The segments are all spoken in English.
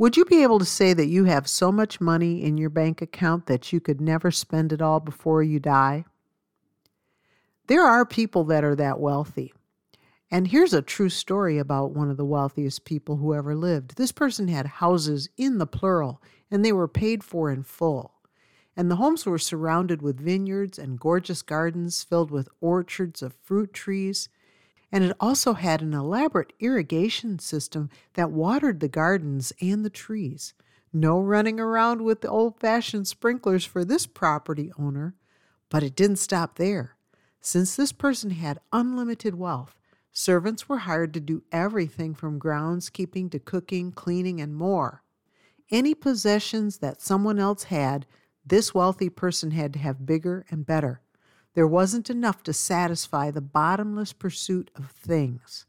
Would you be able to say that you have so much money in your bank account that you could never spend it all before you die? There are people that are that wealthy. And here's a true story about one of the wealthiest people who ever lived. This person had houses in the plural, and they were paid for in full. And the homes were surrounded with vineyards and gorgeous gardens filled with orchards of fruit trees and it also had an elaborate irrigation system that watered the gardens and the trees. No running around with the old fashioned sprinklers for this property owner, but it didn't stop there. Since this person had unlimited wealth, servants were hired to do everything from groundskeeping to cooking, cleaning, and more. Any possessions that someone else had, this wealthy person had to have bigger and better. There wasn't enough to satisfy the bottomless pursuit of things.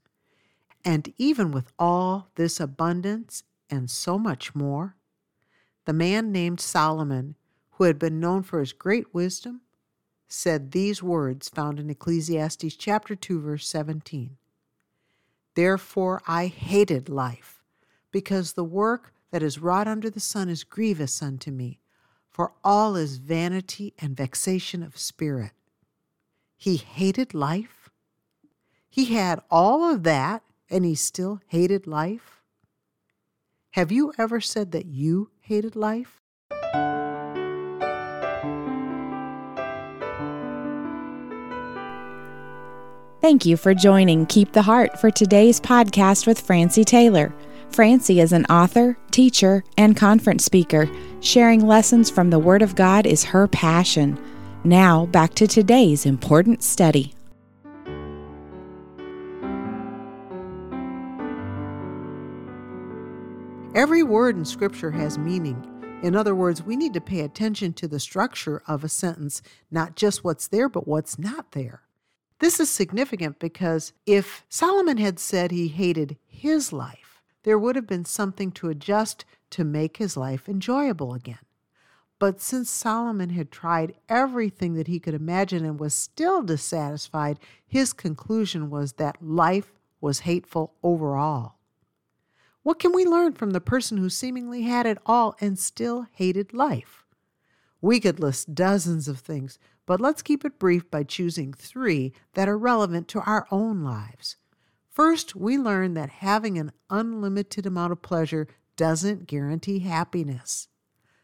And even with all this abundance and so much more, the man named Solomon, who had been known for his great wisdom, said these words found in Ecclesiastes chapter 2 verse 17. Therefore I hated life, because the work that is wrought under the sun is grievous unto me, for all is vanity and vexation of spirit. He hated life. He had all of that and he still hated life. Have you ever said that you hated life? Thank you for joining Keep the Heart for today's podcast with Francie Taylor. Francie is an author, teacher, and conference speaker. Sharing lessons from the Word of God is her passion. Now, back to today's important study. Every word in Scripture has meaning. In other words, we need to pay attention to the structure of a sentence, not just what's there, but what's not there. This is significant because if Solomon had said he hated his life, there would have been something to adjust to make his life enjoyable again. But since Solomon had tried everything that he could imagine and was still dissatisfied, his conclusion was that life was hateful overall. What can we learn from the person who seemingly had it all and still hated life? We could list dozens of things, but let's keep it brief by choosing three that are relevant to our own lives. First, we learn that having an unlimited amount of pleasure doesn't guarantee happiness.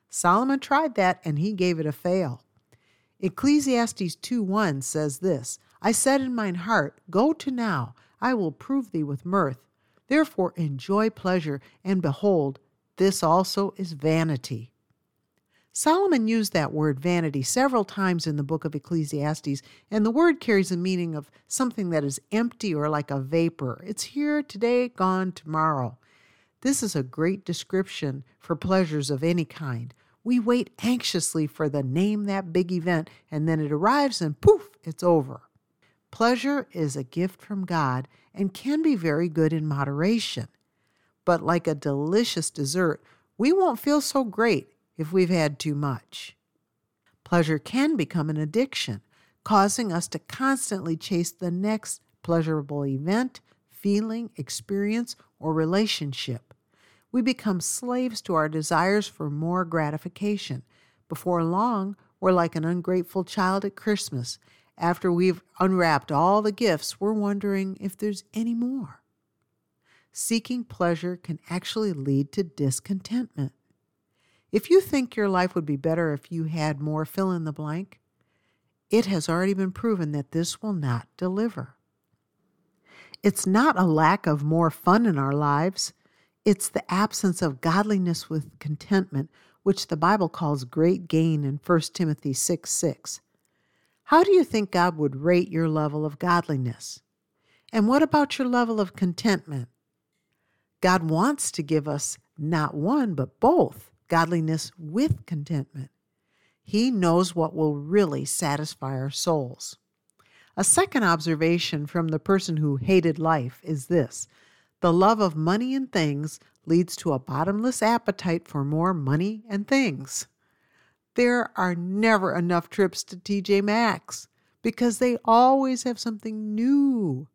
Solomon tried that and he gave it a fail. Ecclesiastes 2:1 says this, I said in mine heart, go to now, I will prove thee with mirth. Therefore enjoy pleasure, and behold, this also is vanity. Solomon used that word vanity several times in the book of Ecclesiastes, and the word carries a meaning of something that is empty or like a vapor. It's here today, gone tomorrow. This is a great description for pleasures of any kind. We wait anxiously for the name that big event, and then it arrives and poof, it's over. Pleasure is a gift from God and can be very good in moderation. But like a delicious dessert, we won't feel so great if we've had too much. Pleasure can become an addiction, causing us to constantly chase the next pleasurable event, feeling, experience, or relationship. We become slaves to our desires for more gratification. Before long, we're like an ungrateful child at Christmas. After we've unwrapped all the gifts, we're wondering if there's any more. Seeking pleasure can actually lead to discontentment. If you think your life would be better if you had more fill in the blank, it has already been proven that this will not deliver. It's not a lack of more fun in our lives, it's the absence of godliness with contentment, which the Bible calls great gain in 1 Timothy 6 6. How do you think God would rate your level of godliness? And what about your level of contentment? God wants to give us not one, but both godliness with contentment. He knows what will really satisfy our souls. A second observation from the person who hated life is this the love of money and things leads to a bottomless appetite for more money and things. There are never enough trips to TJ Maxx because they always have something new.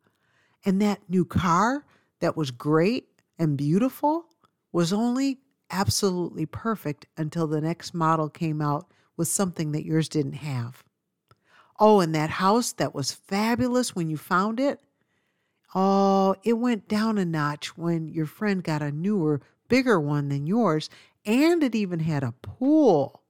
And that new car that was great and beautiful was only absolutely perfect until the next model came out with something that yours didn't have. Oh, and that house that was fabulous when you found it. Oh, it went down a notch when your friend got a newer, bigger one than yours, and it even had a pool.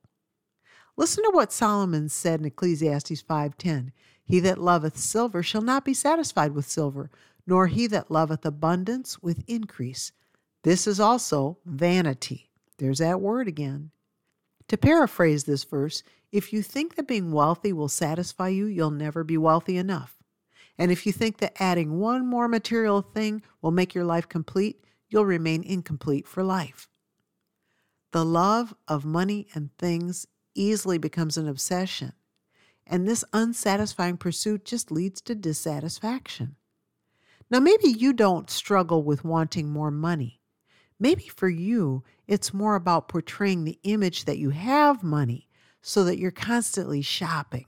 Listen to what Solomon said in Ecclesiastes 5:10. He that loveth silver shall not be satisfied with silver, nor he that loveth abundance with increase. This is also vanity. There's that word again. To paraphrase this verse, if you think that being wealthy will satisfy you, you'll never be wealthy enough. And if you think that adding one more material thing will make your life complete, you'll remain incomplete for life. The love of money and things easily becomes an obsession, and this unsatisfying pursuit just leads to dissatisfaction. Now, maybe you don't struggle with wanting more money. Maybe for you, it's more about portraying the image that you have money so that you're constantly shopping.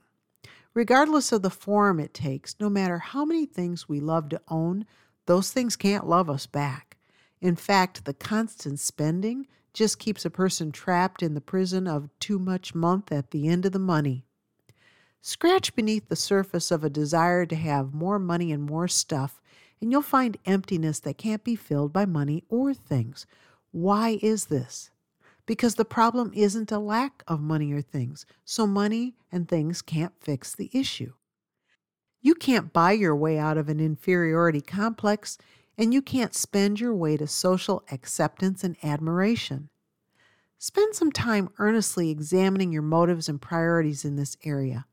Regardless of the form it takes, no matter how many things we love to own, those things can't love us back. In fact, the constant spending just keeps a person trapped in the prison of too much month at the end of the money. Scratch beneath the surface of a desire to have more money and more stuff, and you'll find emptiness that can't be filled by money or things. Why is this? Because the problem isn't a lack of money or things, so money and things can't fix the issue. You can't buy your way out of an inferiority complex, and you can't spend your way to social acceptance and admiration. Spend some time earnestly examining your motives and priorities in this area.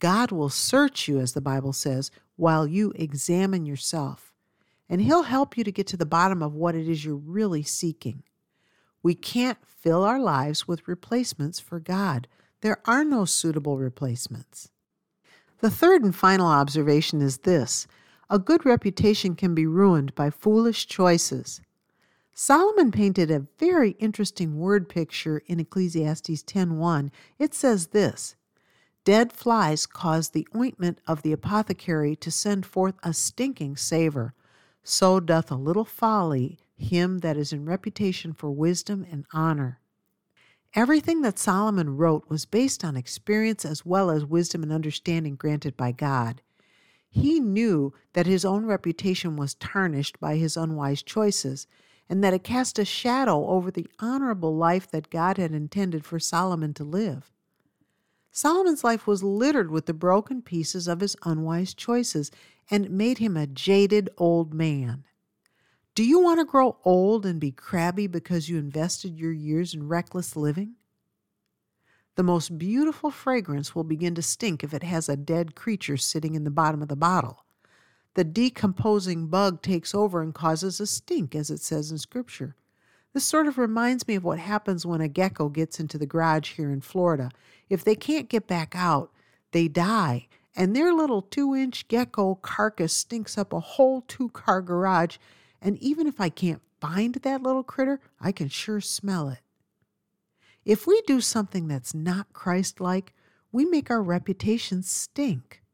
God will search you, as the Bible says, while you examine yourself, and He'll help you to get to the bottom of what it is you're really seeking. We can't fill our lives with replacements for God. There are no suitable replacements. The third and final observation is this a good reputation can be ruined by foolish choices. Solomon painted a very interesting word picture in Ecclesiastes 10:1. It says this: Dead flies cause the ointment of the apothecary to send forth a stinking savor. So doth a little folly him that is in reputation for wisdom and honor. Everything that Solomon wrote was based on experience as well as wisdom and understanding granted by God. He knew that his own reputation was tarnished by his unwise choices, and that it cast a shadow over the honorable life that God had intended for Solomon to live. Solomon's life was littered with the broken pieces of his unwise choices, and it made him a jaded old man. Do you want to grow old and be crabby because you invested your years in reckless living? The most beautiful fragrance will begin to stink if it has a dead creature sitting in the bottom of the bottle. The decomposing bug takes over and causes a stink, as it says in Scripture. This sort of reminds me of what happens when a gecko gets into the garage here in Florida. If they can't get back out, they die, and their little two inch gecko carcass stinks up a whole two car garage. And even if I can't find that little critter, I can sure smell it. If we do something that's not Christ like, we make our reputation stink.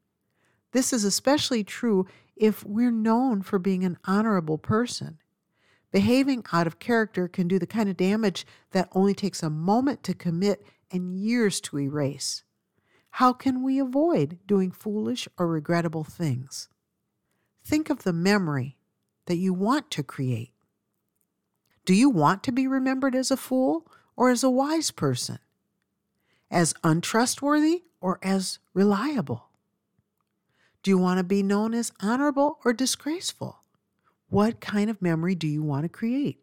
This is especially true if we're known for being an honorable person. Behaving out of character can do the kind of damage that only takes a moment to commit and years to erase. How can we avoid doing foolish or regrettable things? Think of the memory that you want to create. Do you want to be remembered as a fool or as a wise person? As untrustworthy or as reliable? Do you want to be known as honorable or disgraceful? What kind of memory do you want to create?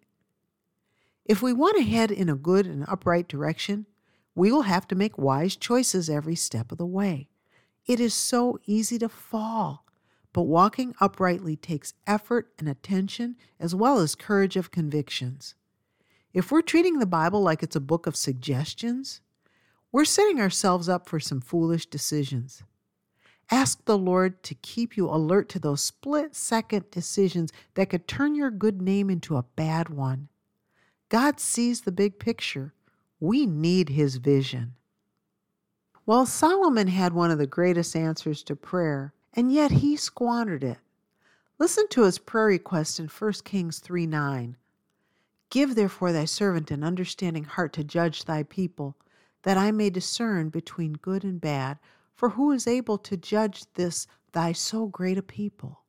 If we want to head in a good and upright direction, we will have to make wise choices every step of the way. It is so easy to fall, but walking uprightly takes effort and attention as well as courage of convictions. If we're treating the Bible like it's a book of suggestions, we're setting ourselves up for some foolish decisions. Ask the Lord to keep you alert to those split second decisions that could turn your good name into a bad one. God sees the big picture. We need His vision. While Solomon had one of the greatest answers to prayer, and yet he squandered it. Listen to his prayer request in 1 Kings 3 9. Give therefore thy servant an understanding heart to judge thy people, that I may discern between good and bad. For who is able to judge this thy so great a people?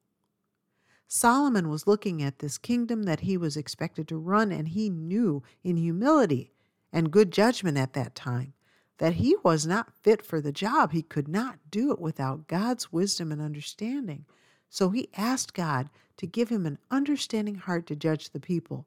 Solomon was looking at this kingdom that he was expected to run, and he knew in humility and good judgment at that time that he was not fit for the job. He could not do it without God's wisdom and understanding. So he asked God to give him an understanding heart to judge the people.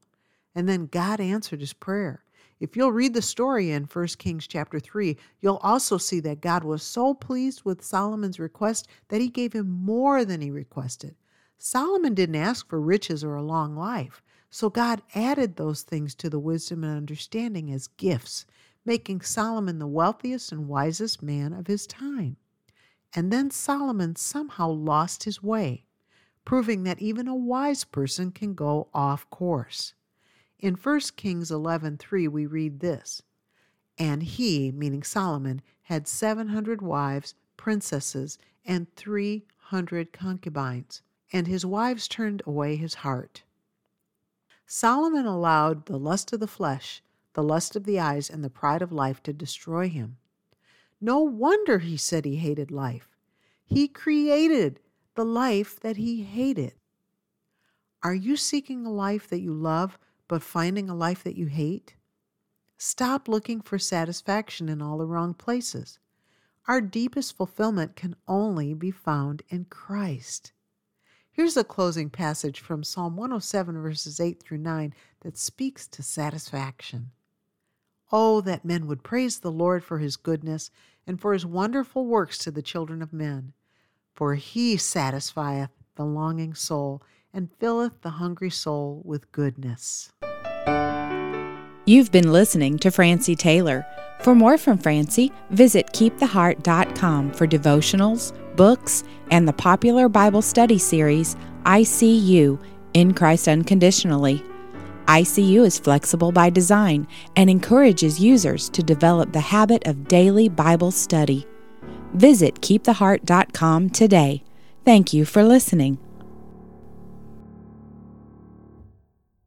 And then God answered his prayer. If you'll read the story in 1 Kings chapter 3, you'll also see that God was so pleased with Solomon's request that he gave him more than he requested. Solomon didn't ask for riches or a long life, so God added those things to the wisdom and understanding as gifts, making Solomon the wealthiest and wisest man of his time. And then Solomon somehow lost his way, proving that even a wise person can go off course. In 1 Kings 11:3 we read this: And he, meaning Solomon, had 700 wives, princesses, and 300 concubines, and his wives turned away his heart. Solomon allowed the lust of the flesh, the lust of the eyes, and the pride of life to destroy him. No wonder he said he hated life. He created the life that he hated. Are you seeking a life that you love but finding a life that you hate? Stop looking for satisfaction in all the wrong places. Our deepest fulfillment can only be found in Christ. Here's a closing passage from Psalm 107, verses 8 through 9, that speaks to satisfaction. Oh, that men would praise the Lord for his goodness and for his wonderful works to the children of men. For he satisfieth the longing soul and filleth the hungry soul with goodness. You've been listening to Francie Taylor. For more from Francie, visit keeptheheart.com for devotionals, books, and the popular Bible study series, I See You in Christ Unconditionally. ICU is flexible by design and encourages users to develop the habit of daily Bible study. Visit keeptheheart.com today. Thank you for listening.